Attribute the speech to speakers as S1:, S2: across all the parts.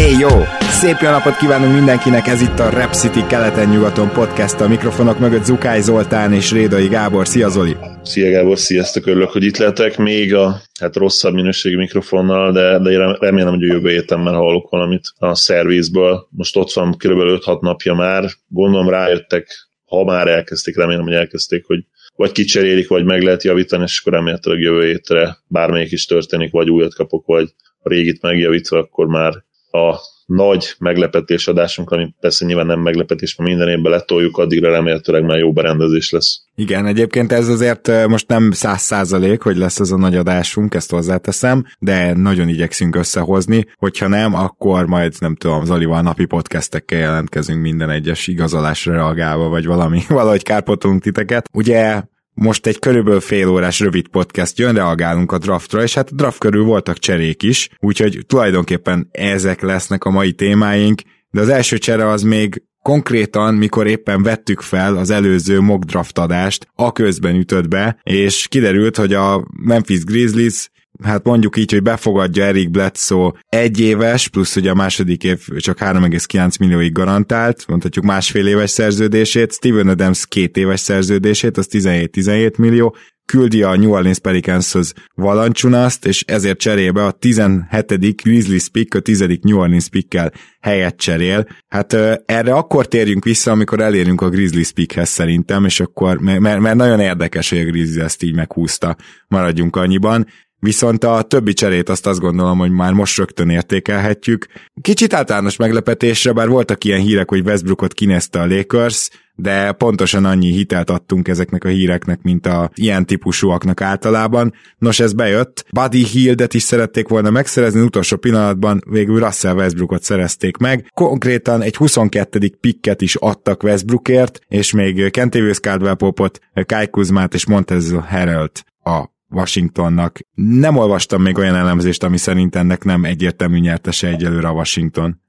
S1: Éj jó! Szép jó napot kívánunk mindenkinek, ez itt a Rep City keleten-nyugaton podcast, a mikrofonok mögött Zukály Zoltán és Rédai Gábor. Szia Zoli!
S2: Szia Gábor, sziasztok, örülök, hogy itt lehetek. Még a hát rosszabb minőségű mikrofonnal, de, de remélem, hogy a jövő héten már hallok valamit a szervizből. Most ott van kb. 5-6 napja már, gondolom rájöttek, ha már elkezdték, remélem, hogy elkezdték, hogy vagy kicserélik, vagy meg lehet javítani, és akkor remélhetőleg jövő hétre bármelyik is történik, vagy újat kapok, vagy a régit megjavítva, akkor már a nagy meglepetés adásunk, ami persze nyilván nem meglepetés, mert minden évben letoljuk, addigra remélhetőleg már jó berendezés lesz.
S1: Igen, egyébként ez azért most nem száz százalék, hogy lesz ez a nagy adásunk, ezt hozzáteszem, de nagyon igyekszünk összehozni, hogyha nem, akkor majd nem tudom, Zolival napi podcastekkel jelentkezünk minden egyes igazolásra reagálva, vagy valami, valahogy kárpotunk titeket. Ugye most egy körülbelül fél órás rövid podcast jön, reagálunk a draftra, és hát a draft körül voltak cserék is, úgyhogy tulajdonképpen ezek lesznek a mai témáink, de az első csere az még konkrétan, mikor éppen vettük fel az előző mock draft adást, a közben ütött be, és kiderült, hogy a Memphis Grizzlies hát mondjuk így, hogy befogadja Eric Bledsoe egy éves, plusz ugye a második év csak 3,9 millióig garantált, mondhatjuk másfél éves szerződését, Steven Adams két éves szerződését, az 17-17 millió, küldi a New Orleans Pelicanshoz Valanciunaszt, és ezért cserébe a 17. Grizzlies pick, a 10. New Orleans pickkel helyet cserél. Hát erre akkor térjünk vissza, amikor elérünk a Grizzlies pickhez szerintem, és akkor, mert, mert nagyon érdekes, hogy a Grizzlies ezt így meghúzta, maradjunk annyiban. Viszont a többi cserét azt azt gondolom, hogy már most rögtön értékelhetjük. Kicsit általános meglepetésre, bár voltak ilyen hírek, hogy Westbrookot kinézte a Lakers, de pontosan annyi hitelt adtunk ezeknek a híreknek, mint a ilyen típusúaknak általában. Nos, ez bejött. Buddy Hildet is szerették volna megszerezni, utolsó pillanatban végül Russell Westbrookot szerezték meg. Konkrétan egy 22. pikket is adtak Westbrookért, és még Kentavious Caldwell Popot, Kai Kuzmát és Montez Herald a Washingtonnak. Nem olvastam még olyan elemzést, ami szerint ennek nem egyértelmű nyertese egyelőre a Washington.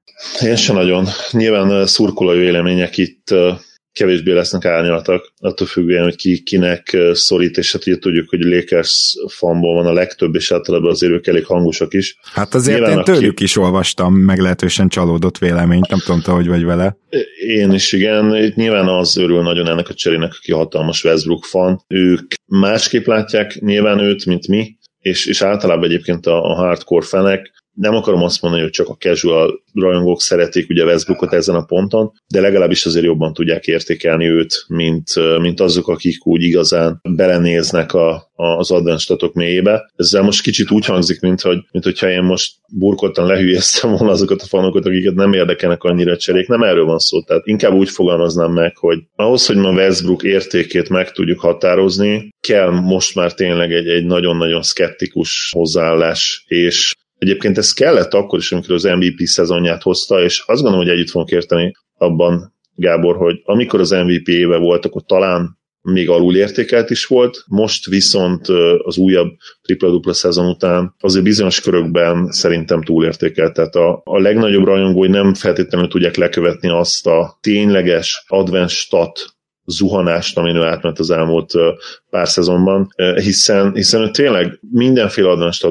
S2: Én sem nagyon. Nyilván szurkolói vélemények itt kevésbé lesznek árnyaltak, attól függően, hogy ki, kinek szorít, és hát ugye tudjuk, hogy Lakers fanból van a legtöbb, és általában azért ők elég hangosak is.
S1: Hát azért Nyilván én tőlük aki... is olvastam meglehetősen csalódott véleményt, nem tudom, te hogy vagy vele.
S2: Én is, igen. Itt nyilván az örül nagyon ennek a cserének, aki hatalmas Westbrook fan. Ők másképp látják nyilván őt, mint mi, és, és általában egyébként a, a hardcore fenek nem akarom azt mondani, hogy csak a casual rajongók szeretik ugye Westbrookot ezen a ponton, de legalábbis azért jobban tudják értékelni őt, mint, mint azok, akik úgy igazán belenéznek a, az advenstatok mélyébe. Ezzel most kicsit úgy hangzik, mint, hogy, mint hogyha én most burkoltan lehülyeztem volna azokat a fanokat, akiket nem érdekelnek annyira cserék. Nem erről van szó. Tehát inkább úgy fogalmaznám meg, hogy ahhoz, hogy ma Westbrook értékét meg tudjuk határozni, kell most már tényleg egy, egy nagyon-nagyon szkeptikus hozzáállás, és Egyébként ez kellett akkor is, amikor az MVP szezonját hozta, és azt gondolom, hogy együtt fogunk érteni abban, Gábor, hogy amikor az MVP éve volt, akkor talán még alul értékelt is volt, most viszont az újabb tripla-dupla szezon után azért bizonyos körökben szerintem túlértékelt. Tehát a, a legnagyobb rajongói nem feltétlenül tudják lekövetni azt a tényleges advanced stat zuhanást, amin ő átment az elmúlt pár szezonban, hiszen, hiszen ő tényleg mindenféle advanced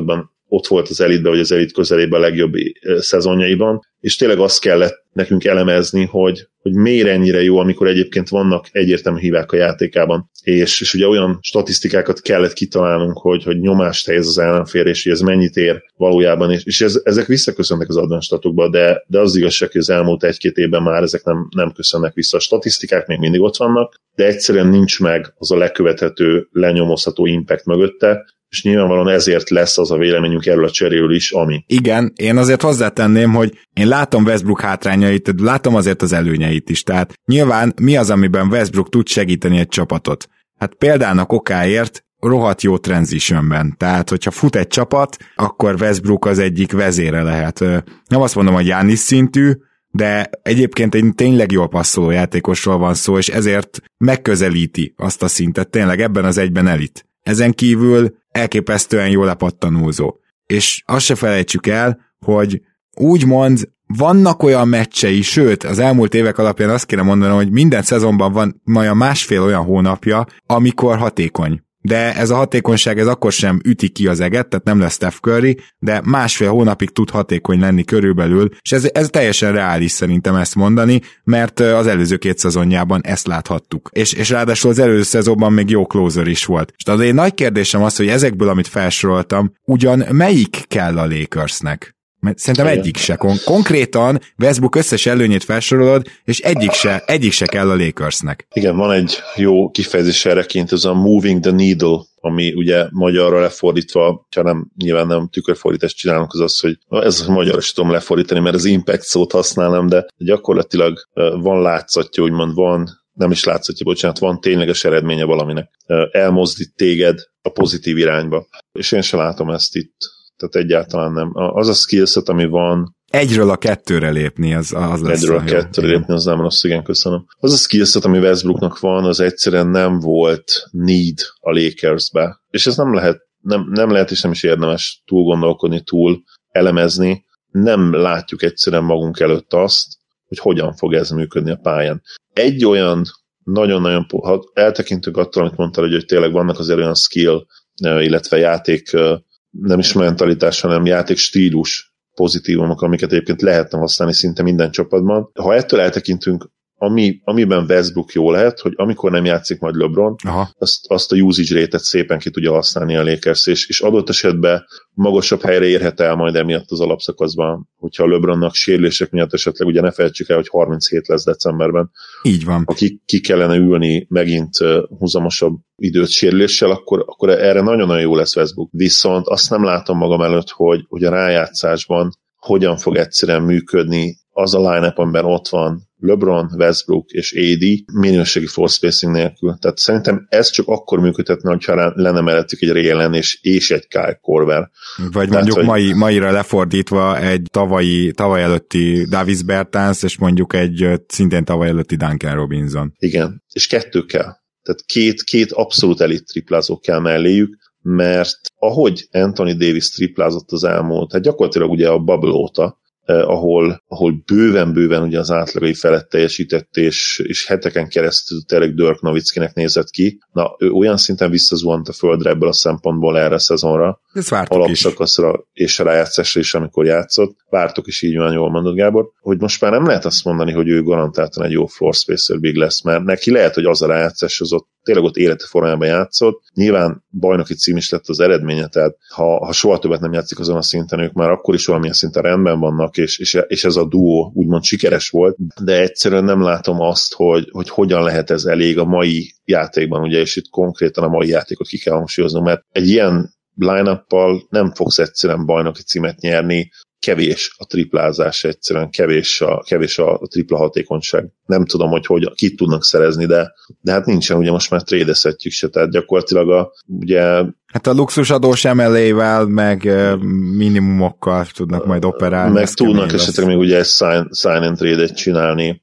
S2: ott volt az elitbe, vagy az elit közelében a legjobb szezonjaiban, és tényleg azt kellett nekünk elemezni, hogy, hogy miért ennyire jó, amikor egyébként vannak egyértelmű hívák a játékában. És, és ugye olyan statisztikákat kellett kitalálnunk, hogy, hogy nyomást helyez az ellenfér, és hogy ez mennyit ér valójában, és, és ez, ezek visszaköszönnek az advanstatokba, de, de az igazság, hogy az elmúlt egy-két évben már ezek nem, nem köszönnek vissza. A statisztikák még mindig ott vannak, de egyszerűen nincs meg az a lekövethető, lenyomozható impact mögötte, és nyilvánvalóan ezért lesz az a véleményünk erről a cseréről is, ami.
S1: Igen, én azért hozzátenném, hogy én látom Westbrook hátrányait, látom azért az előnyeit is, tehát nyilván mi az, amiben Westbrook tud segíteni egy csapatot? Hát példának okáért rohadt jó transitionben. Tehát, hogyha fut egy csapat, akkor Westbrook az egyik vezére lehet. Nem azt mondom, hogy Jánis szintű, de egyébként egy tényleg jól passzoló játékosról van szó, és ezért megközelíti azt a szintet, tényleg ebben az egyben elit. Ezen kívül elképesztően jól lepattanózó. És azt se felejtsük el, hogy úgymond vannak olyan meccsei, sőt, az elmúlt évek alapján azt kéne mondanom, hogy minden szezonban van majd másfél olyan hónapja, amikor hatékony de ez a hatékonyság ez akkor sem üti ki az eget, tehát nem lesz Steph Curry, de másfél hónapig tud hatékony lenni körülbelül, és ez, ez teljesen reális szerintem ezt mondani, mert az előző két szezonjában ezt láthattuk. És, és ráadásul az előző szezonban még jó closer is volt. És az én nagy kérdésem az, hogy ezekből, amit felsoroltam, ugyan melyik kell a Lakersnek? Mert szerintem Igen. egyik se. Kon- konkrétan Westbrook összes előnyét felsorolod, és egyik se, egyik se kell a Lakersnek.
S2: Igen, van egy jó kifejezés erreként, ez a moving the needle, ami ugye magyarra lefordítva, ha nem, nyilván nem tükörfordítást csinálunk, az az, hogy ez a magyar is tudom lefordítani, mert az impact szót használom, de gyakorlatilag van látszatja, úgymond van nem is látszatja, bocsánat, van tényleges eredménye valaminek. Elmozdít téged a pozitív irányba. És én sem látom ezt itt tehát egyáltalán nem. Az a skillset, ami van,
S1: Egyről a kettőre lépni, az, az lesz
S2: Egyről a, kettőre jó. lépni, az nem rossz, igen, köszönöm. Az a skillset, ami Westbrooknak van, az egyszerűen nem volt need a Lakersbe. És ez nem lehet, nem, nem lehet és nem is érdemes túl gondolkodni, túl elemezni. Nem látjuk egyszerűen magunk előtt azt, hogy hogyan fog ez működni a pályán. Egy olyan nagyon-nagyon, ha eltekintünk attól, amit mondtál, hogy, hogy tényleg vannak azért olyan skill, illetve játék nem is mentalitás, hanem játék stílus pozitívumok, amiket egyébként lehetne használni szinte minden csapatban. Ha ettől eltekintünk, ami, amiben Westbrook jó lehet, hogy amikor nem játszik majd LeBron, Aha. azt, azt a usage rate szépen ki tudja használni a Lakers, és, és adott esetben magasabb helyre érhet el majd emiatt az alapszakaszban, hogyha a LeBronnak sérülések miatt esetleg ugye ne felejtsük el, hogy 37 lesz decemberben.
S1: Így van.
S2: Ha ki, ki kellene ülni megint húzamosabb időt sérüléssel, akkor, akkor erre nagyon-nagyon jó lesz Westbrook. Viszont azt nem látom magam előtt, hogy, hogy a rájátszásban hogyan fog egyszerűen működni az a line amiben ott van LeBron, Westbrook és AD minőségi force spacing nélkül. Tehát szerintem ez csak akkor működhetne, hogyha lenne mellettük egy Rélen és, és egy Kyle Korver.
S1: Vagy Tehát, mondjuk hogy... mai, maira lefordítva egy tavalyi, tavaly előtti Davis Bertans, és mondjuk egy szintén tavaly előtti Duncan Robinson.
S2: Igen, és kettő kell. Tehát két, két abszolút elit triplázó kell melléjük, mert ahogy Anthony Davis triplázott az elmúlt, hát gyakorlatilag ugye a bubble óta, ahol, ahol bőven-bőven ugye az átlagai felett teljesített, és, és heteken keresztül tényleg Dirk Novickinek nézett ki. Na, ő olyan szinten visszazuhant a földre ebből a szempontból erre a szezonra, alapszakaszra és a rájátszásra is, amikor játszott. Vártok is így van, jól mondod Gábor, hogy most már nem lehet azt mondani, hogy ő garantáltan egy jó floor spacer big lesz, mert neki lehet, hogy az a rájátszás az ott tényleg ott élete formájában játszott. Nyilván bajnoki cím is lett az eredménye, tehát ha, ha soha többet nem játszik azon a szinten, ők már akkor is valamilyen szinten rendben vannak, és, és, és ez a duó úgymond sikeres volt, de egyszerűen nem látom azt, hogy, hogy hogyan lehet ez elég a mai játékban, ugye, és itt konkrétan a mai játékot ki kell hangsúlyozni, mert egy ilyen line nem fogsz egyszerűen bajnoki címet nyerni, kevés a triplázás, egyszerűen kevés a, kevés a tripla hatékonyság. Nem tudom, hogy, hogy kit tudnak szerezni, de, de hát nincsen, ugye most már trédezhetjük se, tehát gyakorlatilag a, ugye...
S1: Hát a luxusadós emelével, meg minimumokkal tudnak majd operálni.
S2: Meg tudnak esetleg még ugye egy sign, sign and trade-et csinálni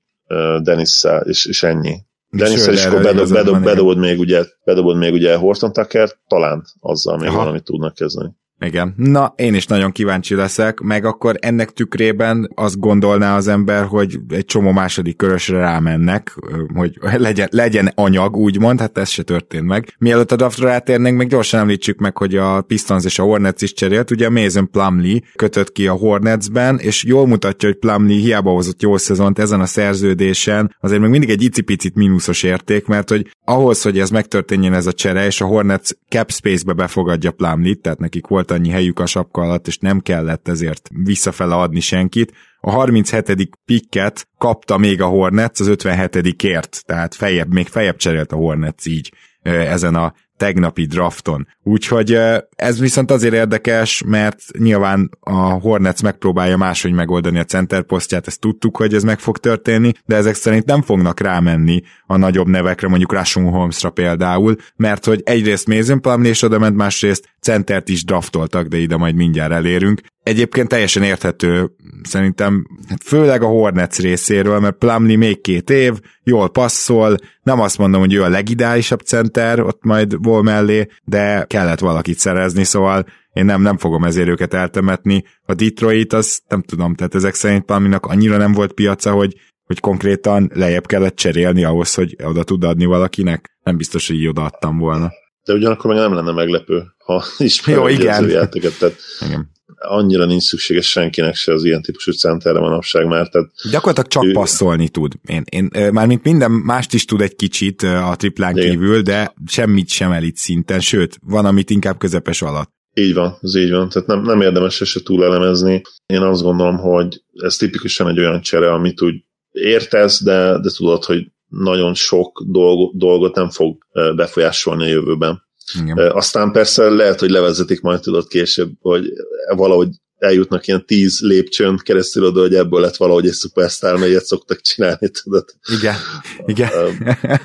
S2: Dennis-szel, és, és ennyi. Dennis és akkor bedob, bedob, bedobod, még ugye, bedobod még ugye Horton Tucker, talán azzal még Aha. valamit tudnak kezdeni.
S1: Igen. Na, én is nagyon kíváncsi leszek, meg akkor ennek tükrében azt gondolná az ember, hogy egy csomó második körösre rámennek, hogy legyen, legyen anyag, úgymond, hát ez se történt meg. Mielőtt a draftra rátérnénk, még gyorsan említsük meg, hogy a Pistons és a Hornets is cserélt, ugye Mason Plumlee kötött ki a Hornetsben, és jól mutatja, hogy Plumlee hiába hozott jó szezont ezen a szerződésen, azért még mindig egy icipicit mínuszos érték, mert hogy ahhoz, hogy ez megtörténjen ez a csere, és a Hornets cap space-be befogadja Plumlee-t, tehát nekik volt annyi helyük a sapka alatt, és nem kellett ezért visszafele adni senkit. A 37. pikket kapta még a Hornets az 57. ért, tehát fejebb, még fejebb cserélt a Hornets így ezen a tegnapi drafton. Úgyhogy ez viszont azért érdekes, mert nyilván a Hornets megpróbálja máshogy megoldani a center posztját, ezt tudtuk, hogy ez meg fog történni, de ezek szerint nem fognak rámenni a nagyobb nevekre, mondjuk Rashon Holmesra például, mert hogy egyrészt Mason Plumlee és oda ment, másrészt centert is draftoltak, de ide majd mindjárt elérünk. Egyébként teljesen érthető, szerintem főleg a Hornets részéről, mert Plumlee még két év, jól passzol, nem azt mondom, hogy ő a legideálisabb center, ott majd vol mellé, de kellett valakit szerezni, szóval én nem, nem fogom ezért őket eltemetni. A Detroit, az nem tudom, tehát ezek szerint Palminak annyira nem volt piaca, hogy, hogy konkrétan lejjebb kellett cserélni ahhoz, hogy oda tud adni valakinek. Nem biztos, hogy így odaadtam volna.
S2: De ugyanakkor meg nem lenne meglepő, ha ismerem
S1: Jó, igen.
S2: játéket, tehát
S1: Igen.
S2: Annyira nincs szükséges senkinek se az ilyen típusú centerre manapság már, tehát
S1: Gyakorlatilag csak
S2: Ő-
S1: passzolni tud. Én, én, mármint minden mást is tud egy kicsit a triplán
S2: Igen.
S1: kívül, de semmit sem elit szinten, sőt, van, amit inkább közepes alatt.
S2: Így van, ez így van. Tehát nem, nem érdemes se túl elemezni. Én azt gondolom, hogy ez tipikusan egy olyan csere, amit úgy értesz, de, de tudod, hogy nagyon sok dolgot, dolgot nem fog befolyásolni a jövőben.
S1: Igen.
S2: Aztán persze lehet, hogy levezetik majd tudod később, hogy valahogy eljutnak ilyen tíz lépcsőn keresztül oda, hogy ebből lett valahogy egy szupersztár, mert ilyet szoktak csinálni, tudod.
S1: Igen, igen.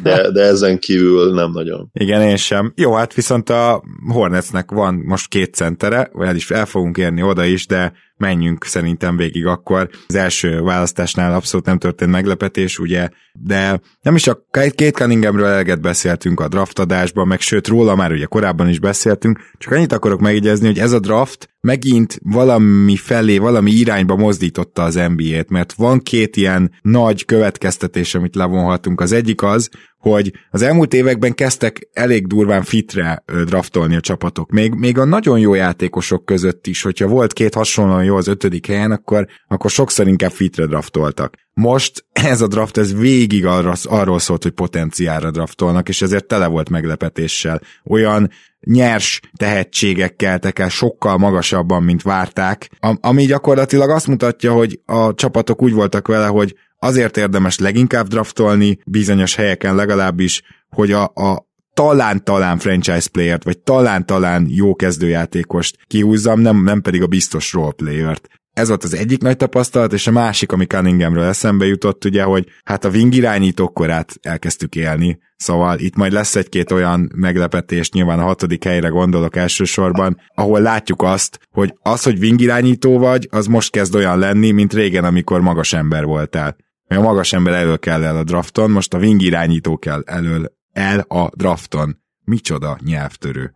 S2: De, de ezen kívül nem nagyon.
S1: Igen, én sem. Jó, hát viszont a Hornetsnek van most két centere, vagy el is el fogunk érni oda is, de menjünk szerintem végig akkor. Az első választásnál abszolút nem történt meglepetés, ugye, de nem is csak két Cunninghamről eleget beszéltünk a draftadásban, meg sőt róla már ugye korábban is beszéltünk, csak annyit akarok megjegyezni, hogy ez a draft megint valami felé, valami irányba mozdította az NBA-t, mert van két ilyen nagy következtetés, amit levonhatunk. Az egyik az, hogy az elmúlt években kezdtek elég durván fitre draftolni a csapatok. Még, még a nagyon jó játékosok között is, hogyha volt két hasonlóan jó az ötödik helyen, akkor, akkor sokszor inkább fitre draftoltak. Most ez a draft, ez végig arra, arról szólt, hogy potenciálra draftolnak, és ezért tele volt meglepetéssel. Olyan nyers tehetségek keltek el sokkal magasabban, mint várták, am- ami gyakorlatilag azt mutatja, hogy a csapatok úgy voltak vele, hogy azért érdemes leginkább draftolni, bizonyos helyeken legalábbis, hogy a, a talán-talán franchise playert, vagy talán-talán jó kezdőjátékost kihúzzam, nem, nem pedig a biztos role playert. Ez volt az egyik nagy tapasztalat, és a másik, ami Cunninghamről eszembe jutott, ugye, hogy hát a wing irányítók korát elkezdtük élni, szóval itt majd lesz egy-két olyan meglepetés, nyilván a hatodik helyre gondolok elsősorban, ahol látjuk azt, hogy az, hogy wing irányító vagy, az most kezd olyan lenni, mint régen, amikor magas ember voltál. Mert a magas ember elől kell el a drafton, most a wing irányító kell elől el a drafton. Micsoda nyelvtörő.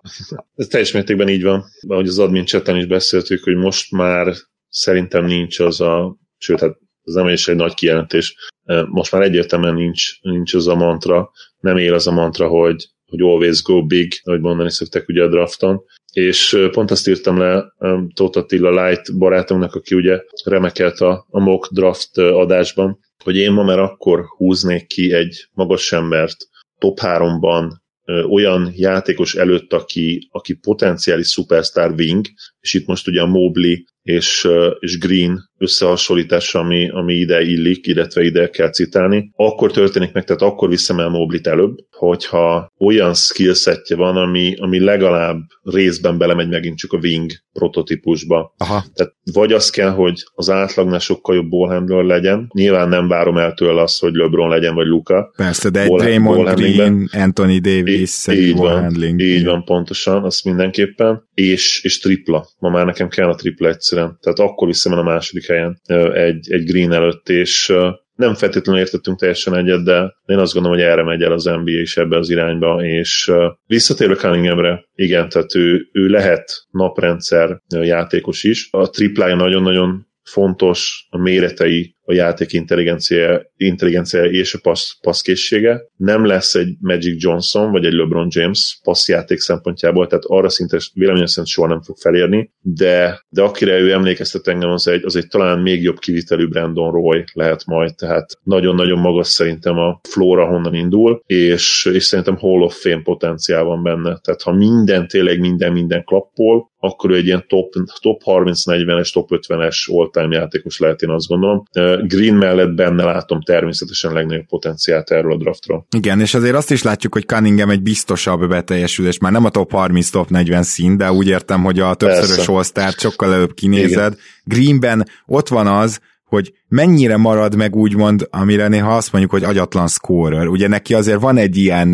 S2: Ez teljes mértékben így van. Ahogy az admin chaten is beszéltük, hogy most már szerintem nincs az a, sőt, hát ez nem is egy nagy kijelentés, most már egyértelműen nincs, nincs az a mantra, nem él az a mantra, hogy, hogy always go big, ahogy mondani szokták ugye a drafton, és pont azt írtam le Tóth Attila Light barátomnak, aki ugye remekelt a, a mock draft adásban, hogy én ma már akkor húznék ki egy magas embert top 3-ban olyan játékos előtt, aki, aki potenciális superstar wing, és itt most ugye a Mobley és, és Green összehasonlítása, ami, ami ide illik, illetve ide kell citálni, akkor történik meg, tehát akkor viszem el Mobley-t előbb, hogyha olyan skillsetje van, ami, ami legalább részben belemegy megint csak a wing prototípusba.
S1: Aha.
S2: Tehát vagy az kell, hogy az átlagnál sokkal jobb ballhandler legyen, nyilván nem várom el tőle azt, hogy LeBron legyen, vagy Luka.
S1: Persze, de egy
S2: Ball-
S1: Draymond. Green, Anthony Davis,
S2: Í-
S1: egy
S2: így van,
S1: handling.
S2: így van, pontosan, azt mindenképpen, és, és tripla. Ma már nekem kell a tripla egyszerűen. Tehát akkor viszem el a második helyen ö, egy, egy Green előtt, és nem feltétlenül értettünk teljesen egyet, de én azt gondolom, hogy erre megy el az NBA is ebbe az irányba, és visszatérve Cunninghamre, igen, tehát ő, ő lehet naprendszer játékos is. A triplája nagyon-nagyon fontos, a méretei, a játék intelligencia, intelligencia és a passz, passzkészsége. Nem lesz egy Magic Johnson, vagy egy LeBron James passzjáték szempontjából, tehát arra szinte véleményem szerint soha nem fog felérni, de, de akire ő emlékeztet engem, az egy, az egy talán még jobb kivitelű Brandon Roy lehet majd, tehát nagyon-nagyon magas szerintem a flóra honnan indul, és, és szerintem Hall of Fame potenciál van benne. Tehát ha minden, tényleg minden, minden klappol, akkor ő egy ilyen top, top 30-40-es, top 50-es all-time játékos lehet, én azt gondolom. Green mellett benne látom természetesen legnagyobb potenciált erről a draftról.
S1: Igen, és azért azt is látjuk, hogy Cunningham egy biztosabb beteljesülés, már nem a top 30, top 40 szín, de úgy értem, hogy a többszörös all sokkal előbb kinézed. Igen. Greenben ott van az, hogy mennyire marad meg úgymond, amire néha azt mondjuk, hogy agyatlan scorer. Ugye neki azért van egy ilyen,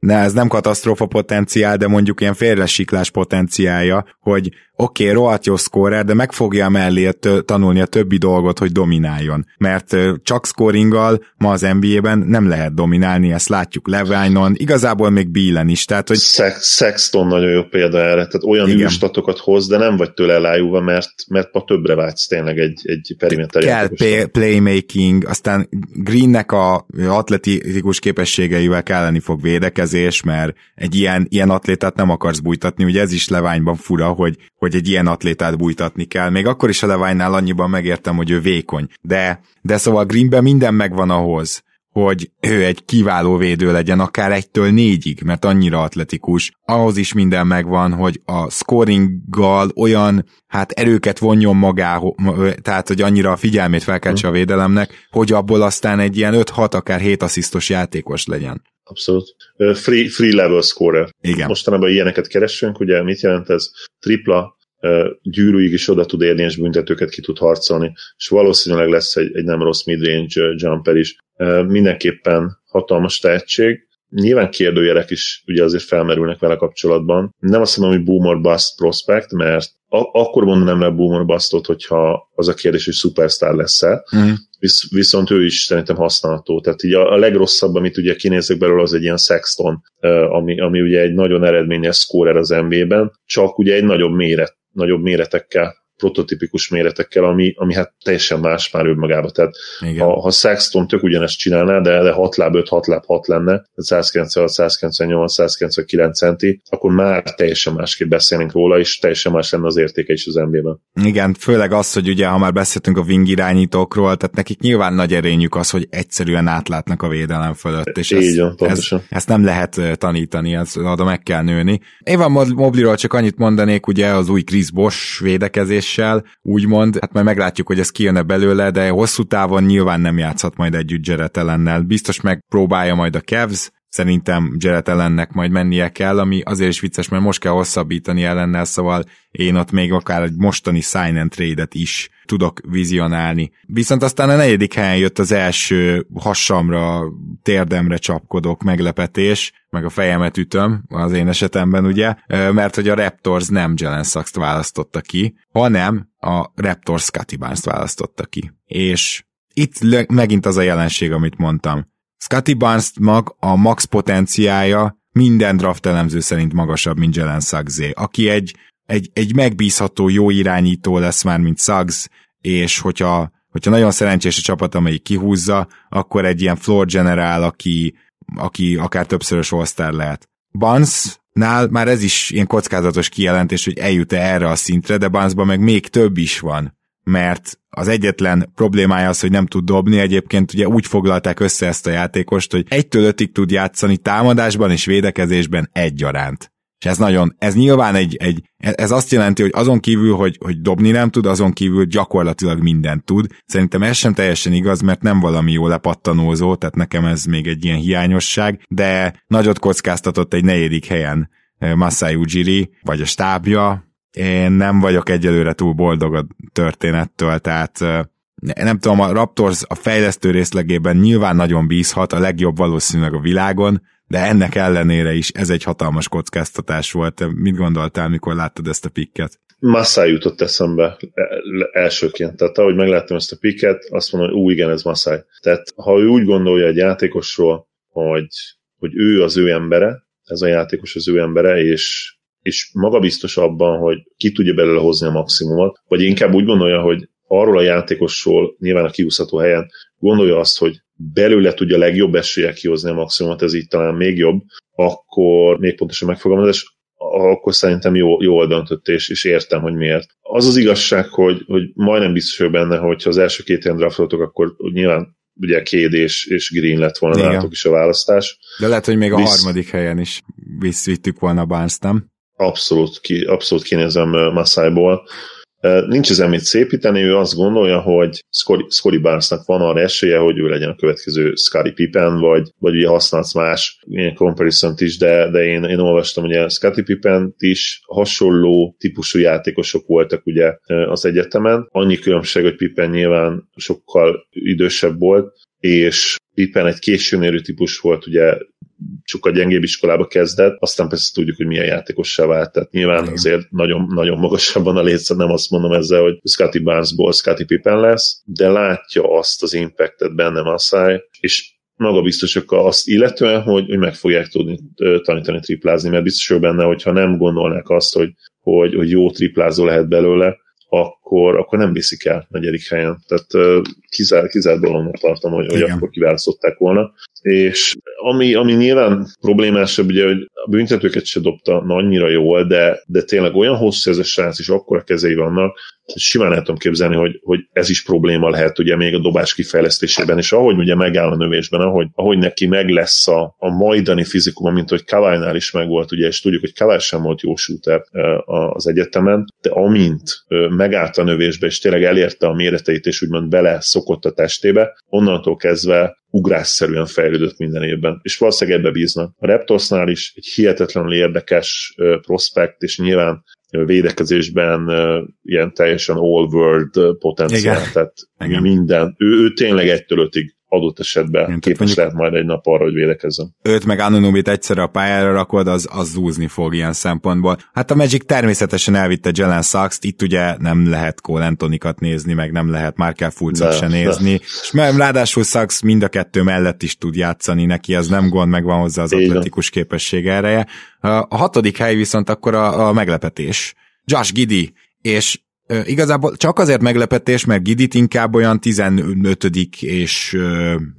S1: ne, ez nem katasztrófa potenciál, de mondjuk ilyen félresiklás potenciálja, hogy oké, okay, rohadt jó scorer, de meg fogja mellé tanulni a többi dolgot, hogy domináljon. Mert csak scoringgal ma az NBA-ben nem lehet dominálni, ezt látjuk Levinon, igazából még Bílen is. Tehát, hogy...
S2: Sex, Sexton nagyon jó példa erre, tehát olyan űrstatokat hoz, de nem vagy tőle elájúva, mert, mert ma többre vágysz tényleg egy, egy periméter
S1: Kell playmaking, aztán Greennek a atletikus képességeivel kelleni fog védekezés, mert egy ilyen, ilyen atlétát nem akarsz bújtatni, ugye ez is Leványban fura, hogy, hogy egy ilyen atlétát bújtatni kell. Még akkor is a Levine-nál annyiban megértem, hogy ő vékony. De, de szóval Greenben minden megvan ahhoz, hogy ő egy kiváló védő legyen, akár egytől négyig, mert annyira atletikus. Ahhoz is minden megvan, hogy a scoringgal olyan hát erőket vonjon magához, tehát hogy annyira a figyelmét felkeltse a védelemnek, hogy abból aztán egy ilyen 5-6, akár 7 asszisztos játékos legyen.
S2: Abszolút. Free, free level scorer.
S1: Igen.
S2: Mostanában ilyeneket keresünk, ugye mit jelent ez? Tripla gyűrűig is oda tud érni, és büntetőket ki tud harcolni, és valószínűleg lesz egy, egy nem rossz midrange jumper is. Mindenképpen hatalmas tehetség. Nyilván kérdőjelek is ugye azért felmerülnek vele kapcsolatban. Nem azt mondom, hogy boomer bust prospect, mert a- akkor mondanám rá boomer bustot, hogyha az a kérdés, hogy superstar lesz-e. Mm. Visz- viszont ő is szerintem használható. Tehát így a, a legrosszabb, amit ugye kinézek belőle, az egy ilyen Sexton, ami, ami ugye egy nagyon eredményes scorer az NBA-ben, csak ugye egy nagyobb méret nagyobb méretekkel prototipikus méretekkel, ami, ami hát teljesen más már önmagában. Tehát Igen. ha, ha Sexton tök ugyanezt csinálná, de, de 6 láb 5, 6 láb 6 lenne, 196, 198, 199 centi, akkor már teljesen másképp beszélnénk róla, és teljesen más lenne az értéke is az NBA-ben.
S1: Igen, főleg az, hogy ugye, ha már beszéltünk a wing irányítókról, tehát nekik nyilván nagy erényük az, hogy egyszerűen átlátnak a védelem fölött, és
S2: Így
S1: ezt,
S2: van, ez,
S1: ezt nem lehet tanítani, ez oda meg kell nőni. Évan Mobliról csak annyit mondanék, ugye az új Chris Bosch védekezés sérüléssel, úgymond, hát majd meglátjuk, hogy ez kijönne belőle, de hosszú távon nyilván nem játszhat majd együtt Jared. Biztos megpróbálja majd a Cavs, szerintem Jared ellennek majd mennie kell, ami azért is vicces, mert most kell hosszabbítani ellennel, szóval én ott még akár egy mostani sign and trade-et is tudok vizionálni. Viszont aztán a negyedik helyen jött az első hasamra, térdemre csapkodok meglepetés, meg a fejemet ütöm, az én esetemben ugye, mert hogy a Raptors nem Jalen Sachs-t választotta ki, hanem a Raptors Scotty Barnes-t választotta ki. És itt megint az a jelenség, amit mondtam. Scotty Barnes mag a max potenciája minden draft elemző szerint magasabb, mint Jalen Suggs, aki egy, egy, egy megbízható, jó irányító lesz már, mint Suggs, és hogyha, hogyha nagyon szerencsés a csapat, amelyik kihúzza, akkor egy ilyen floor generál, aki, aki akár többszörös all lehet. Barnes nál már ez is ilyen kockázatos kijelentés, hogy eljut-e erre a szintre, de Barnesban meg még több is van mert az egyetlen problémája az, hogy nem tud dobni, egyébként ugye úgy foglalták össze ezt a játékost, hogy egytől ötig tud játszani támadásban és védekezésben egyaránt. És ez nagyon, ez nyilván egy, egy ez azt jelenti, hogy azon kívül, hogy, hogy dobni nem tud, azon kívül gyakorlatilag mindent tud. Szerintem ez sem teljesen igaz, mert nem valami jó lepattanózó, tehát nekem ez még egy ilyen hiányosság, de nagyot kockáztatott egy negyedik helyen eh, Masai Ujiri, vagy a stábja, én nem vagyok egyelőre túl boldog a történettől, tehát nem tudom, a Raptors a fejlesztő részlegében nyilván nagyon bízhat, a legjobb valószínűleg a világon, de ennek ellenére is ez egy hatalmas kockáztatás volt. Mit gondoltál, mikor láttad ezt a pikket?
S2: Massai jutott eszembe elsőként. Tehát ahogy megláttam ezt a pikket, azt mondom, hogy ú, igen, ez Massai. Tehát ha ő úgy gondolja egy játékosról, hogy, hogy ő az ő embere, ez a játékos az ő embere, és és magabiztos abban, hogy ki tudja belőle hozni a maximumot, vagy inkább úgy gondolja, hogy arról a játékosról, nyilván a kiúszható helyen, gondolja azt, hogy belőle tudja legjobb eséllyel kihozni a maximumot, ez így talán még jobb, akkor még pontosan megfogalmazás, akkor szerintem jó, jól döntött, és, és értem, hogy miért. Az az igazság, hogy, hogy majdnem biztos vagyok benne, hogy ha az első két ilyen draftoltok, akkor nyilván ugye Kéd és, és Green lett volna nálatok is a választás.
S1: De lehet, hogy még a Visz... harmadik helyen is visszvittük volna Barnes, nem?
S2: Abszolút, ki, abszolút kinézem Massájból. Nincs ezen mit szépíteni, ő azt gondolja, hogy Scotty Barnesnak van arra esélye, hogy ő legyen a következő Scotty Pippen, vagy, vagy ugye használsz más ilyen comparison is, de, de én, én olvastam, hogy Scotty Pippen is hasonló típusú játékosok voltak ugye az egyetemen. Annyi különbség, hogy Pippen nyilván sokkal idősebb volt, és Pippen egy későn típus volt, ugye sokkal gyengébb iskolába kezdett, aztán persze tudjuk, hogy milyen játékossá vált. Tehát nyilván Igen. azért nagyon, nagyon magasabban a létszám, nem azt mondom ezzel, hogy Scotty Barnesból Scotty Pippen lesz, de látja azt az impactet benne Masai, és maga biztosak azt illetően, hogy, hogy meg fogják tudni tanítani triplázni, mert biztos benne, hogyha nem gondolnák azt, hogy, hogy, hogy jó triplázó lehet belőle, akkor, akkor nem viszik el negyedik helyen. Tehát kizár, kizár dolognak tartom, hogy, hogy akkor kiválasztották volna. És ami, ami nyilván problémásabb, ugye, hogy a büntetőket se dobta annyira jól, de, de tényleg olyan hosszú ez a srác, és akkora kezei vannak, simán el tudom képzelni, hogy, hogy ez is probléma lehet ugye még a dobás kifejlesztésében, és ahogy ugye megáll a növésben, ahogy, ahogy neki meg lesz a, a majdani fizikuma, mint hogy Kavajnál is megvolt, ugye, és tudjuk, hogy Kavaj sem volt jó shooter az egyetemen, de amint megállt a növésbe, és tényleg elérte a méreteit, és úgymond bele szokott a testébe, onnantól kezdve ugrásszerűen fejlődött minden évben, és valószínűleg ebbe bíznak. A Raptorsnál is egy hihetetlenül érdekes prospekt, és nyilván védekezésben ilyen teljesen all-world potenciál, Igen. tehát Igen. minden. Ő, ő tényleg egytől ötig adott esetben Én képes lehet majd egy nap arra, hogy védekezzen.
S1: Őt meg Anunubit egyszerre a pályára rakod, az, az zúzni fog ilyen szempontból. Hát a Magic természetesen elvitte Jelen sachs itt ugye nem lehet Cole Antonikat nézni, meg nem lehet Markel Fulcot se nézni, de. és ráadásul Sachs mind a kettő mellett is tud játszani neki, az nem gond, meg van hozzá az atletikus képesség ereje. A hatodik hely viszont akkor a, a meglepetés. Josh Giddy, és Igazából csak azért meglepetés, mert Gidit inkább olyan 15. és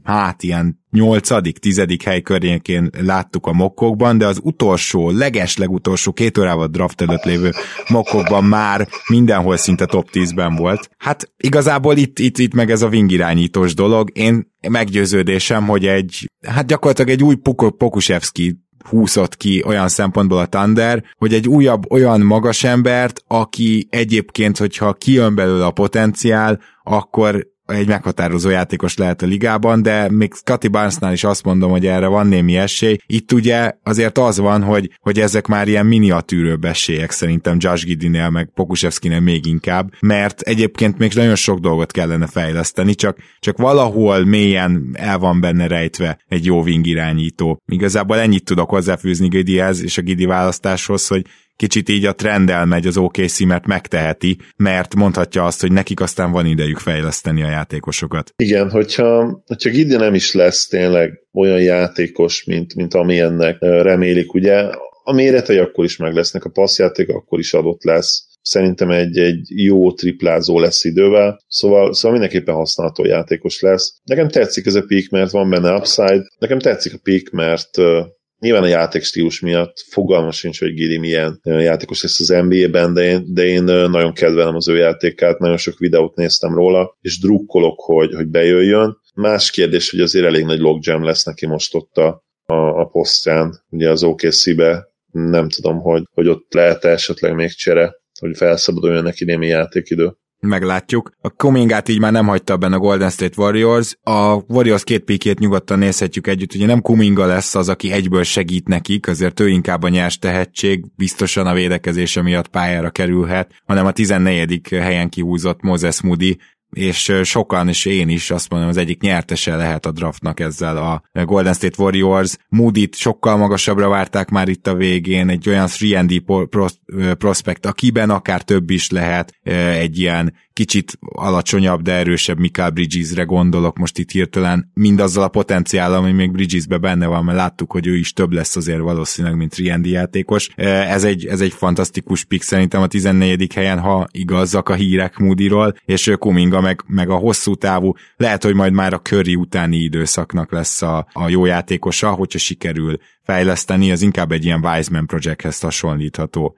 S1: hát ilyen 8. 10. hely környékén láttuk a mokkokban, de az utolsó, leges legutolsó két órával draft előtt lévő mokkokban már mindenhol szinte top 10-ben volt. Hát igazából itt, itt, itt meg ez a wingirányítós dolog. Én meggyőződésem, hogy egy, hát gyakorlatilag egy új Pokusevski húzott ki olyan szempontból a Thunder, hogy egy újabb olyan magas embert, aki egyébként, hogyha kijön belőle a potenciál, akkor egy meghatározó játékos lehet a ligában, de még Scotty Barnesnál is azt mondom, hogy erre van némi esély. Itt ugye azért az van, hogy, hogy ezek már ilyen miniatűrőbb esélyek szerintem Josh Giddinél, meg Pokusevskinél még inkább, mert egyébként még nagyon sok dolgot kellene fejleszteni, csak, csak valahol mélyen el van benne rejtve egy jó wing irányító. Igazából ennyit tudok hozzáfűzni Giddyhez és a Giddy választáshoz, hogy kicsit így a trendel megy az OKC, mert megteheti, mert mondhatja azt, hogy nekik aztán van idejük fejleszteni a játékosokat.
S2: Igen, hogyha, hogyha Gidi nem is lesz tényleg olyan játékos, mint, mint amilyennek remélik, ugye a méretei akkor is meg lesznek, a passzjáték akkor is adott lesz, szerintem egy, egy jó triplázó lesz idővel, szóval, szóval mindenképpen használható játékos lesz. Nekem tetszik ez a peak, mert van benne upside, nekem tetszik a peak, mert Nyilván a játékstílus miatt fogalmas sincs, hogy Giri milyen játékos lesz az NBA-ben, de én, de én nagyon kedvelem az ő játékát, nagyon sok videót néztem róla, és drukkolok, hogy, hogy bejöjjön. Más kérdés, hogy azért elég nagy logjam lesz neki most ott a, a, a posztján, ugye az OKC-be, nem tudom, hogy, hogy ott lehet esetleg még csere, hogy felszabaduljon neki némi játékidő
S1: meglátjuk. A Kumingát így már nem hagyta benne a Golden State Warriors. A Warriors két pikét nyugodtan nézhetjük együtt. Ugye nem Kuminga lesz az, aki egyből segít nekik, azért ő inkább a nyers tehetség, biztosan a védekezése miatt pályára kerülhet, hanem a 14. helyen kihúzott Moses Moody, és sokan, és én is azt mondom, az egyik nyertese lehet a draftnak ezzel a Golden State Warriors. Moody-t sokkal magasabbra várták már itt a végén, egy olyan 3D prospect, akiben akár több is lehet, egy ilyen kicsit alacsonyabb, de erősebb Mikael Bridgesre gondolok most itt hirtelen, mindazzal a potenciál, ami még Bridgesbe benne van, mert láttuk, hogy ő is több lesz azért valószínűleg, mint Riendi játékos. Ez egy, ez egy fantasztikus pick szerintem a 14. helyen, ha igazak a hírek Moody-ról, és Kuminga meg, meg a hosszú távú, lehet, hogy majd már a Curry utáni időszaknak lesz a, a jó játékosa, hogyha sikerül fejleszteni, az inkább egy ilyen Wiseman projekthez hasonlítható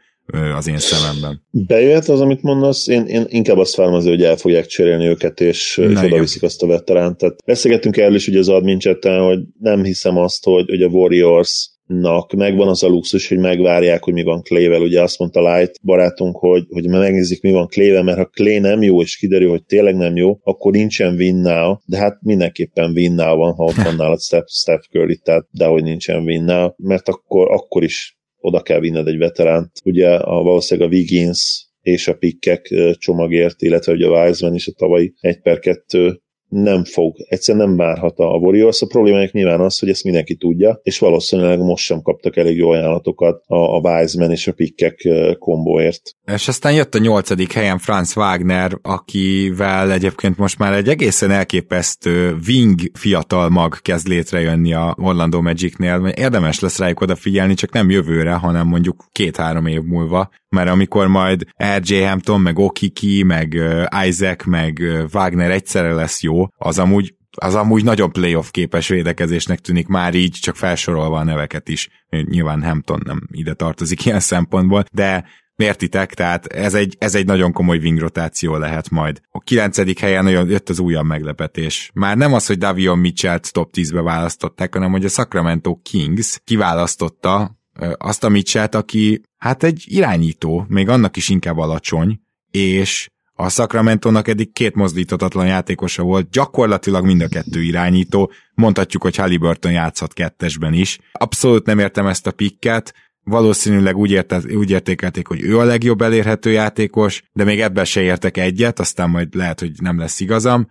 S1: az én szememben.
S2: Bejöhet az, amit mondasz, én, én inkább azt várom az, hogy el fogják cserélni őket, és, és oda viszik azt a veteránt. Tehát beszélgettünk el is ugye az admin chatten, hogy nem hiszem azt, hogy, hogy a Warriors nak megvan az a luxus, hogy megvárják, hogy mi van Clayvel. Ugye azt mondta Light barátunk, hogy, hogy megnézik, mi van Clayvel, mert ha Clay nem jó, és kiderül, hogy tényleg nem jó, akkor nincsen win now, de hát mindenképpen win now van, ha ott van nálad Steph, Steph Curry, tehát dehogy nincsen win now, mert akkor, akkor is oda kell vinned egy veteránt. Ugye a, valószínűleg a Wiggins és a pikkek csomagért, illetve ugye a Wiseman is a tavalyi 1 per 2 nem fog, egyszerűen nem várhat a Warriors. A problémájuk nyilván az, hogy ezt mindenki tudja, és valószínűleg most sem kaptak elég jó ajánlatokat a, a Wiseman és a pikkek kombóért.
S1: És aztán jött a nyolcadik helyen Franz Wagner, akivel egyébként most már egy egészen elképesztő wing fiatal mag kezd létrejönni a Orlando Magicnél. Érdemes lesz rájuk odafigyelni, csak nem jövőre, hanem mondjuk két-három év múlva, mert amikor majd R.J. Hampton, meg Okiki, meg Isaac, meg Wagner egyszerre lesz jó, az amúgy az amúgy nagyon playoff képes védekezésnek tűnik már így, csak felsorolva a neveket is. Nyilván Hampton nem ide tartozik ilyen szempontból, de Értitek? Tehát ez egy, ez egy nagyon komoly wing rotáció lehet majd. A kilencedik helyen nagyon jött az újabb meglepetés. Már nem az, hogy Davion Mitchell-t top 10-be választották, hanem hogy a Sacramento Kings kiválasztotta azt a Mitchell-t, aki hát egy irányító, még annak is inkább alacsony, és a Sacramento-nak eddig két mozdítatatlan játékosa volt, gyakorlatilag mind a kettő irányító, mondhatjuk, hogy Halliburton játszhat kettesben is. Abszolút nem értem ezt a pikket, valószínűleg úgy, érte, úgy értékelték, hogy ő a legjobb elérhető játékos, de még ebben se értek egyet, aztán majd lehet, hogy nem lesz igazam.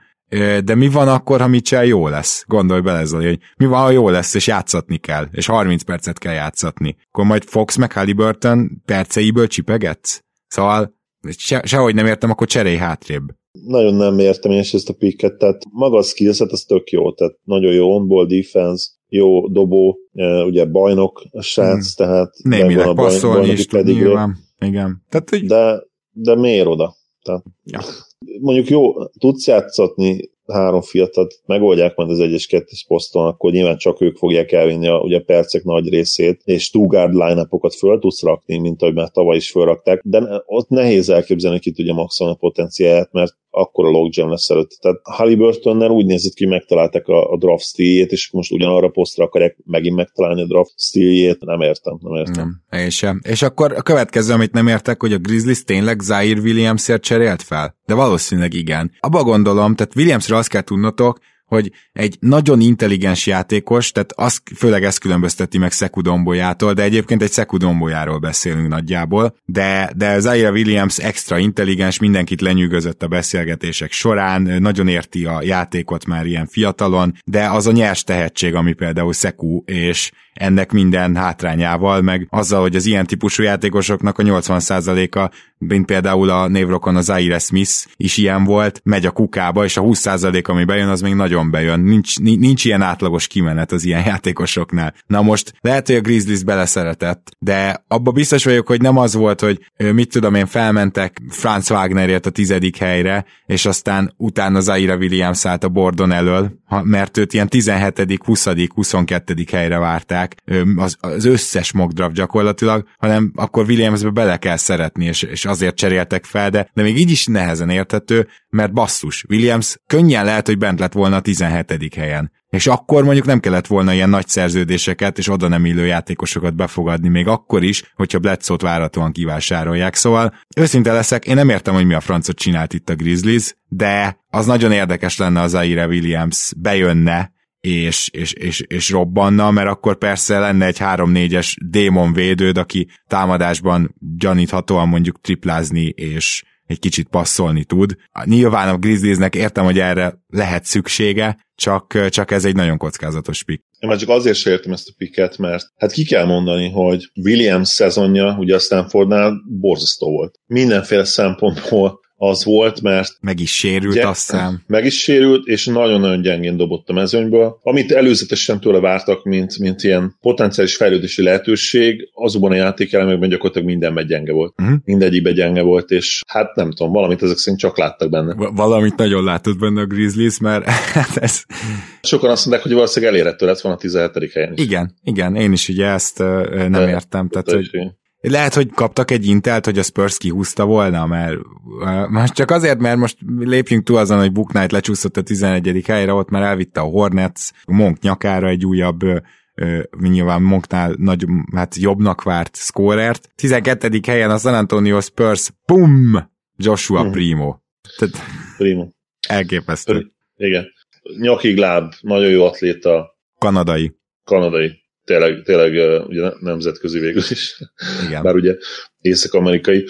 S1: De mi van akkor, ha Mitchell jó lesz? Gondolj bele Zoli, hogy mi van, ha jó lesz, és játszatni kell, és 30 percet kell játszatni. Akkor majd Fox meg Halliburton perceiből csipegetsz? Szóval se, sehogy nem értem, akkor cserélj hátrébb.
S2: Nagyon nem értem én ezt a picket, tehát maga a skillset az tök jó, tehát nagyon jó on-ball defense, jó dobó, ugye bajnok a srác, hmm. tehát
S1: Némileg passzolni is tud nyilván. Igen.
S2: Tehát, hogy... de, de miért oda? Tehát, ja. Mondjuk jó, tudsz játszatni három fiatalt megoldják majd az egyes kettes poszton, akkor nyilván csak ők fogják elvinni a, ugye percek nagy részét, és two guard line föl tudsz rakni, mint ahogy már tavaly is fölrakták, de ott nehéz elképzelni, ki tudja maxolni a potenciáját, mert akkor a logjam lesz előtt. Tehát Halliburtonnel úgy nézett ki, megtalálták a, a draft stíljét, és most ugyanarra posztra akarják megint megtalálni a draft stíljét. Nem értem, nem értem.
S1: Nem, én sem. És akkor a következő, amit nem értek, hogy a Grizzlies tényleg Zaire Williamsért cserélt fel? De valószínűleg igen. Abba gondolom, tehát Williamsről azt kell tudnotok, hogy egy nagyon intelligens játékos, tehát az, főleg ezt különbözteti meg Szekudombolyától, de egyébként egy Szekudombolyáról beszélünk nagyjából, de, de Zaire Williams extra intelligens, mindenkit lenyűgözött a beszélgetések során, nagyon érti a játékot már ilyen fiatalon, de az a nyers tehetség, ami például Szeku és ennek minden hátrányával, meg azzal, hogy az ilyen típusú játékosoknak a 80%-a, mint például a névrokon az Zaire Smith is ilyen volt, megy a kukába, és a 20% ami bejön, az még nagyon bejön. Nincs, nincs ilyen átlagos kimenet az ilyen játékosoknál. Na most lehet, hogy a Grizzlies beleszeretett, de abba biztos vagyok, hogy nem az volt, hogy mit tudom én, felmentek Franz Wagnerért a tizedik helyre, és aztán utána Zaire Williams állt a bordon elől, mert őt ilyen 17., 20., 22. helyre várták, az, az összes mock draft gyakorlatilag, hanem akkor Williamsbe bele kell szeretni, és, és azért cseréltek fel, de, de még így is nehezen érthető, mert basszus, Williams könnyen lehet, hogy bent lett volna a 17. helyen. És akkor mondjuk nem kellett volna ilyen nagy szerződéseket és oda nem illő játékosokat befogadni, még akkor is, hogyha Bledsoe-t váratóan kivásárolják. Szóval őszinte leszek, én nem értem, hogy mi a francot csinált itt a Grizzlies, de az nagyon érdekes lenne az Aire Williams bejönne, és, és, és, és robbanna, mert akkor persze lenne egy 3-4-es démon védőd, aki támadásban gyaníthatóan mondjuk triplázni és egy kicsit passzolni tud. Nyilván a Grizzliesnek értem, hogy erre lehet szüksége, csak, csak ez egy nagyon kockázatos pick.
S2: Én már csak azért sem értem ezt a picket, mert hát ki kell mondani, hogy Williams szezonja ugye a Stanfordnál borzasztó volt. Mindenféle szempontból az volt, mert...
S1: Meg is sérült, gy- azt hiszem.
S2: Meg is sérült, és nagyon-nagyon gyengén dobott a mezőnyből. Amit előzetesen tőle vártak, mint, mint ilyen potenciális fejlődési lehetőség, azokban a játékelemekben gyakorlatilag mindenben gyenge volt. Uh-huh. Mindegyikben gyenge volt, és hát nem tudom, valamit ezek szerint csak láttak benne.
S1: Valamit nagyon látott benne a Grizzlies, mert hát ez...
S2: Sokan azt mondják, hogy valószínűleg elérhető lett van a 17. helyen
S1: is. Igen, igen, én is ugye ezt nem De, értem. Tehát, hogy... Lehet, hogy kaptak egy intelt, hogy a Spurs kihúzta volna, mert most csak azért, mert most lépjünk túl azon, hogy Book Knight lecsúszott a 11. helyre, ott már elvitte a Hornets, Monk nyakára egy újabb nyilván Monknál nagy, hát jobbnak várt scorert. 12. helyen a San Antonio Spurs, pum! Joshua hmm. Primo. Tehát
S2: Primo.
S1: Elképesztő.
S2: Igen. Nyakig láb, nagyon jó atléta.
S1: Kanadai.
S2: Kanadai. Tényleg, tényleg ugye nemzetközi végül is. Igen. Bár ugye észak-amerikai.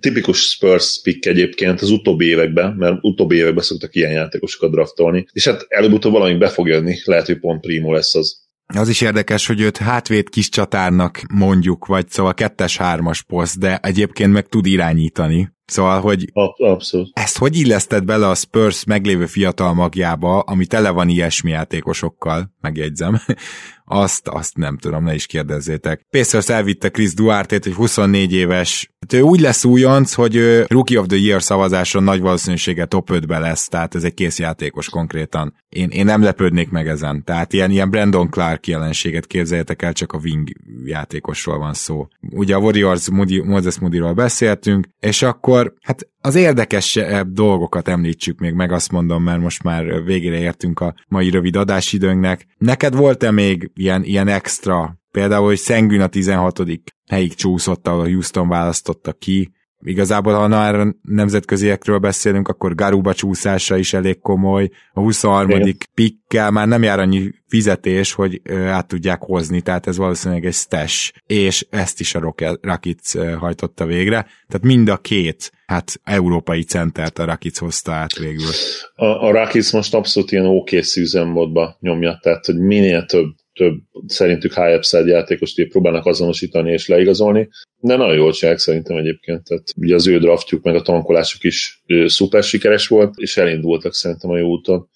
S2: Tipikus Spurs pick egyébként az utóbbi években, mert utóbbi években szoktak ilyen játékosokat draftolni, és hát előbb-utóbb valami be fog jönni, lehet, hogy pont Primo lesz az.
S1: Az is érdekes, hogy őt hátvéd kis csatárnak mondjuk, vagy szóval kettes-hármas poszt, de egyébként meg tud irányítani. Szóval, hogy
S2: Abszolút.
S1: ezt hogy illeszted bele a Spurs meglévő fiatal magjába, ami tele van ilyesmi játékosokkal, megjegyzem, azt, azt nem tudom, ne is kérdezzétek. Pacers elvitte Chris Duarte-t, egy 24 éves, hát ő úgy lesz újonc, hogy ő Rookie of the Year szavazáson nagy valószínűséggel top 5-be lesz, tehát ez egy kész játékos konkrétan. Én, én nem lepődnék meg ezen. Tehát ilyen, ilyen Brandon Clark jelenséget képzeljetek el, csak a wing játékosról van szó. Ugye a Warriors Moody, Moses Moody-ról beszéltünk, és akkor hát az érdekesebb dolgokat említsük még meg, azt mondom, mert most már végére értünk a mai rövid adásidőnknek. Neked volt-e még ilyen, ilyen extra, például, hogy Szengün a 16. helyig csúszott, ahol a Houston választotta ki, Igazából, ha már nemzetköziekről beszélünk, akkor Garuba csúszása is elég komoly. A 23. Igen. pikkel már nem jár annyi fizetés, hogy át tudják hozni, tehát ez valószínűleg egy stash, és ezt is a Rakic hajtotta végre. Tehát mind a két hát európai centert a Rakic hozta át végül.
S2: A, a Rakic most abszolút ilyen OKC üzemmódba nyomja, tehát hogy minél több több szerintük high upside játékost próbálnak azonosítani és leigazolni, de nagyon jól csinálják szerintem egyébként. Tehát ugye az ő draftjuk meg a tankolásuk is szuper sikeres volt, és elindultak szerintem a jó úton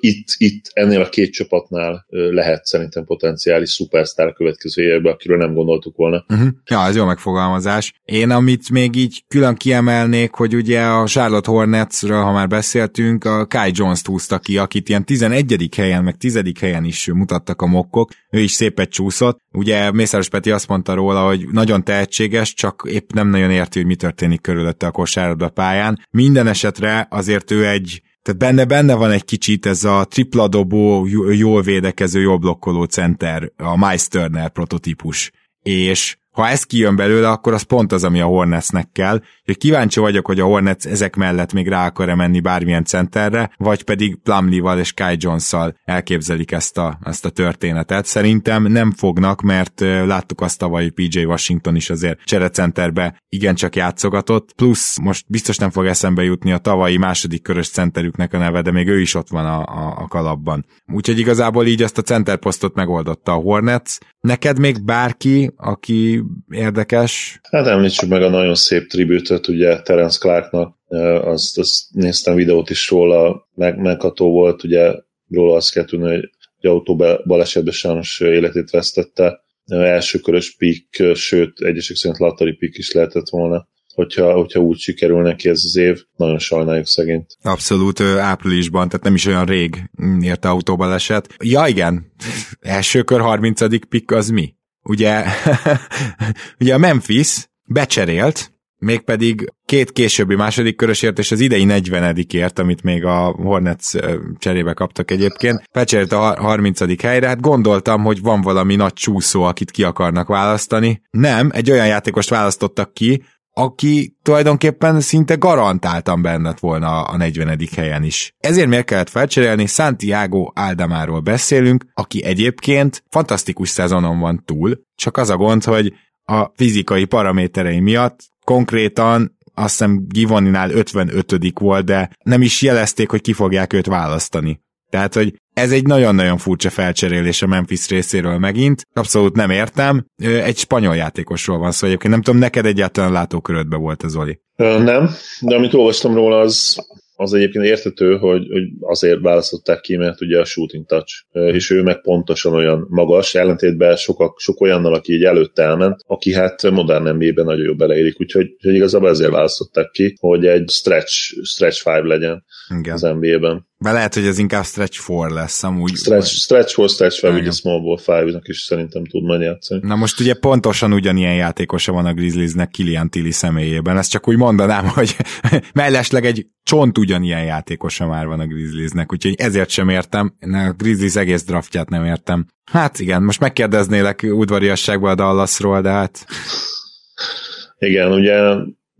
S2: itt, itt ennél a két csapatnál lehet szerintem potenciális szupersztár a következő évben, akiről nem gondoltuk volna.
S1: Uh-huh. Ja, ez jó megfogalmazás. Én amit még így külön kiemelnék, hogy ugye a Charlotte Hornetsről, ha már beszéltünk, a Kai Jones-t húzta ki, akit ilyen 11. helyen, meg 10. helyen is mutattak a mokkok, ő is szépet csúszott. Ugye Mészáros Peti azt mondta róla, hogy nagyon tehetséges, csak épp nem nagyon érti, hogy mi történik körülötte a kosárlabda pályán. Minden esetre azért ő egy tehát benne, benne van egy kicsit ez a tripla dobó, jól védekező, jól blokkoló center, a Miles Turner prototípus. És ha ez kijön belőle, akkor az pont az, ami a Hornetsnek kell. Úgyhogy kíváncsi vagyok, hogy a Hornets ezek mellett még rá akar-e menni bármilyen centerre, vagy pedig Plumlee-val és Kai Jones-szal elképzelik ezt a, ezt a történetet. Szerintem nem fognak, mert láttuk azt tavaly, PJ Washington is azért cserecenterbe igencsak játszogatott, plusz most biztos nem fog eszembe jutni a tavalyi második körös centerüknek a neve, de még ő is ott van a, a, a kalapban. Úgyhogy igazából így ezt a centerposztot megoldotta a Hornets. Neked még bárki, aki érdekes.
S2: Hát említsük meg a nagyon szép tribütöt, ugye Terence Clarknak, azt, azt néztem videót is róla, meg, megható volt, ugye róla azt kell tudni, hogy egy autó balesetben sajnos életét vesztette, első körös pik, sőt, egyesek szerint lattari pik is lehetett volna hogyha, hogyha úgy sikerül neki ez az év, nagyon sajnáljuk szegényt.
S1: Abszolút áprilisban, tehát nem is olyan rég érte autóbaleset. Ja igen, első kör 30. pik az mi? Ugye, ugye a Memphis becserélt, mégpedig két későbbi második körösért és az idei 40 ért, amit még a Hornets cserébe kaptak egyébként, becserélt a 30. helyre, hát gondoltam, hogy van valami nagy csúszó, akit ki akarnak választani. Nem, egy olyan játékost választottak ki, aki tulajdonképpen szinte garantáltan bennett volna a 40. helyen is. Ezért miért kellett felcserélni? Santiago Aldamáról beszélünk, aki egyébként fantasztikus szezonon van túl, csak az a gond, hogy a fizikai paraméterei miatt konkrétan azt hiszem Givoninál 55 volt, de nem is jelezték, hogy ki fogják őt választani. Tehát, hogy ez egy nagyon-nagyon furcsa felcserélés a Memphis részéről megint. Abszolút nem értem. Egy spanyol játékosról van szó egyébként. Nem tudom, neked egyáltalán látókörödbe volt az Oli.
S2: Nem, de amit olvastam róla, az, az egyébként értető, hogy, hogy azért választották ki, mert ugye a shooting touch, és ő meg pontosan olyan magas, ellentétben sokak, sok olyannal, aki így előtte elment, aki hát modern NBA-ben nagyon jó beleérik, úgyhogy, úgyhogy igazából ezért választották ki, hogy egy stretch, stretch five legyen Igen. az NBA-ben.
S1: Be lehet, hogy ez inkább stretch for lesz amúgy.
S2: Stretch, stretch for, stretch for, ugye small ball five-nak is szerintem tud majd játszani.
S1: Na most ugye pontosan ugyanilyen játékosa van a Grizzliesnek Kilian Tilly személyében. Ezt csak úgy mondanám, hogy mellesleg egy csont ugyanilyen játékosa már van a Grizzliesnek, úgyhogy ezért sem értem. A Grizzlies egész draftját nem értem. Hát igen, most megkérdeznélek udvariasságban a Dallasról, de hát...
S2: Igen, ugye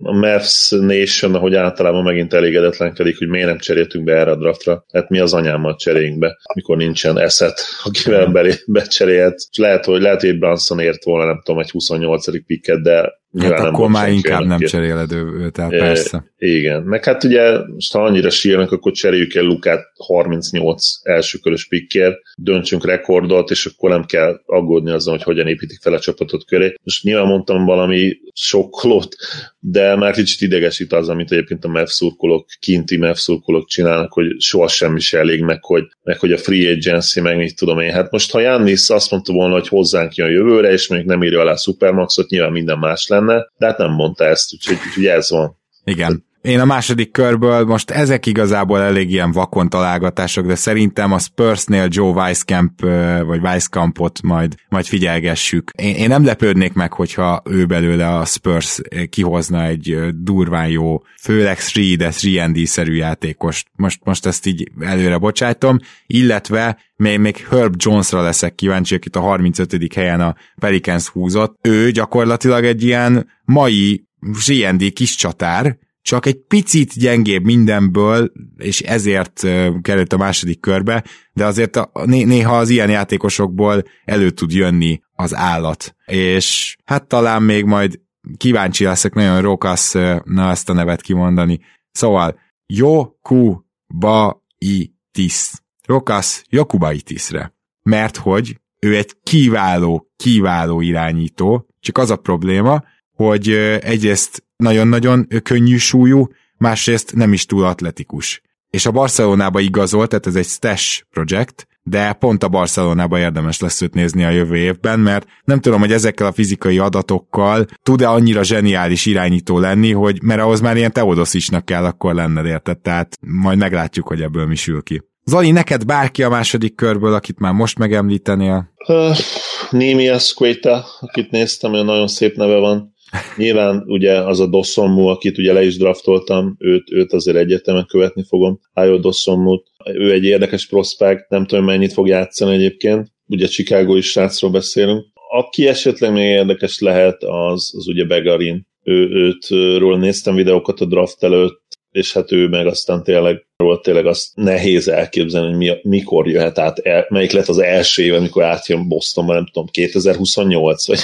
S2: a Mavs Nation, ahogy általában megint elégedetlenkedik, hogy miért nem cseréltünk be erre a draftra. Hát mi az anyámmal cseréljünk be, mikor nincsen eszet, akivel belé becserélhet. És lehet, hogy lehet, hogy Branson ért volna, nem tudom, egy 28. picket, de
S1: Hát nem akkor már inkább nem cseréled őt, tehát e, persze.
S2: Igen, meg hát ugye, most ha annyira sírnak, akkor cseréljük el Lukát 38 első körös pikkért, döntsünk rekordot, és akkor nem kell aggódni azon, hogy hogyan építik fel a csapatot köré. Most nyilván mondtam valami sokkolót, de már kicsit idegesít az, amit egyébként a MEF szurkolók, kinti MEF szurkolók csinálnak, hogy soha semmi se elég, meg hogy, meg hogy a free agency, meg mit tudom én. Hát most ha Jannis azt mondta volna, hogy hozzánk jön jövőre, és még nem írja alá a Supermaxot, nyilván minden más lenne, de hát nem mondta ezt, úgyhogy, úgyhogy ez van.
S1: Igen. Én a második körből most ezek igazából elég ilyen vakon találgatások, de szerintem a Spursnél Joe Weiskamp vagy Weisskampot majd, majd figyelgessük. Én, én nem lepődnék meg, hogyha ő belőle a Spurs kihozna egy durván jó, főleg 3 de 3 szerű játékost. Most, most ezt így előre bocsájtom, illetve még, még Herb Jonesra leszek kíváncsi, akit a 35. helyen a Pelicans húzott. Ő gyakorlatilag egy ilyen mai GND kis csatár, csak egy picit gyengébb mindenből, és ezért került a második körbe, de azért a, néha az ilyen játékosokból elő tud jönni az állat. És hát talán még majd kíváncsi leszek nagyon Rokas, na ezt a nevet kimondani. Szóval Jokubaitis. Rokas Jokubaitisre. Mert hogy ő egy kiváló, kiváló irányító, csak az a probléma, hogy egyrészt nagyon-nagyon könnyű súlyú, másrészt nem is túl atletikus. És a Barcelonába igazolt, tehát ez egy stash projekt, de pont a Barcelonába érdemes lesz őt nézni a jövő évben, mert nem tudom, hogy ezekkel a fizikai adatokkal tud-e annyira zseniális irányító lenni, hogy mert ahhoz már ilyen Teodosisnak kell akkor lenned, érted? Tehát majd meglátjuk, hogy ebből mi sül ki. Zoli, neked bárki a második körből, akit már most megemlítenél?
S2: Uh, Némi Esqueta, akit néztem, olyan nagyon szép neve van. Nyilván ugye az a Dossonmu, akit ugye le is draftoltam, őt, őt azért egyetemen követni fogom, Ayo Dossonmut. Ő egy érdekes prospekt, nem tudom mennyit fog játszani egyébként, ugye Chicago is srácról beszélünk. Aki esetleg még érdekes lehet, az, az ugye Begarin. Ő, őt, ról néztem videókat a draft előtt, és hát ő meg aztán tényleg volt tényleg azt nehéz elképzelni, hogy mi, mikor jöhet át, el, melyik lett az első év, amikor átjön Bostonba, nem tudom, 2028, vagy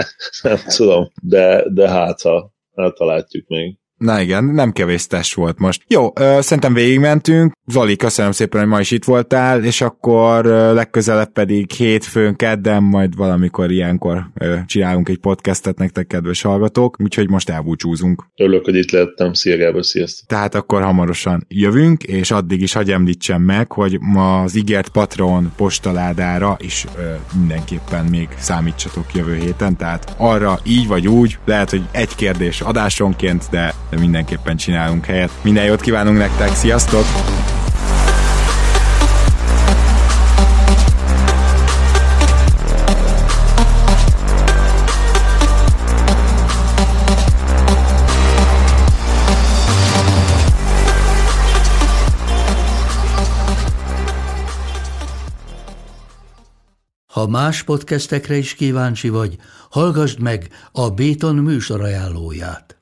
S2: nem tudom, de, de hát ha, hát még.
S1: Na igen, nem kevés test volt most. Jó, ö, szerintem végigmentünk. Zoli, köszönöm szépen, hogy ma is itt voltál, és akkor ö, legközelebb pedig hétfőn, kedden, majd valamikor ilyenkor ö, csinálunk egy podcastet nektek, kedves hallgatók, úgyhogy most elbúcsúzunk.
S2: Örülök, hogy itt lettem. Szia Gábor, sziasztok.
S1: Tehát akkor hamarosan jövünk, és addig is hagyj említsem meg, hogy ma az ígért Patreon postaládára is ö, mindenképpen még számítsatok jövő héten, tehát arra így vagy úgy, lehet, hogy egy kérdés adásonként, de de mindenképpen csinálunk helyet. Minden jót kívánunk nektek, sziasztok!
S3: Ha más podcastekre is kíváncsi vagy, hallgassd meg a Béton műsor ajánlóját.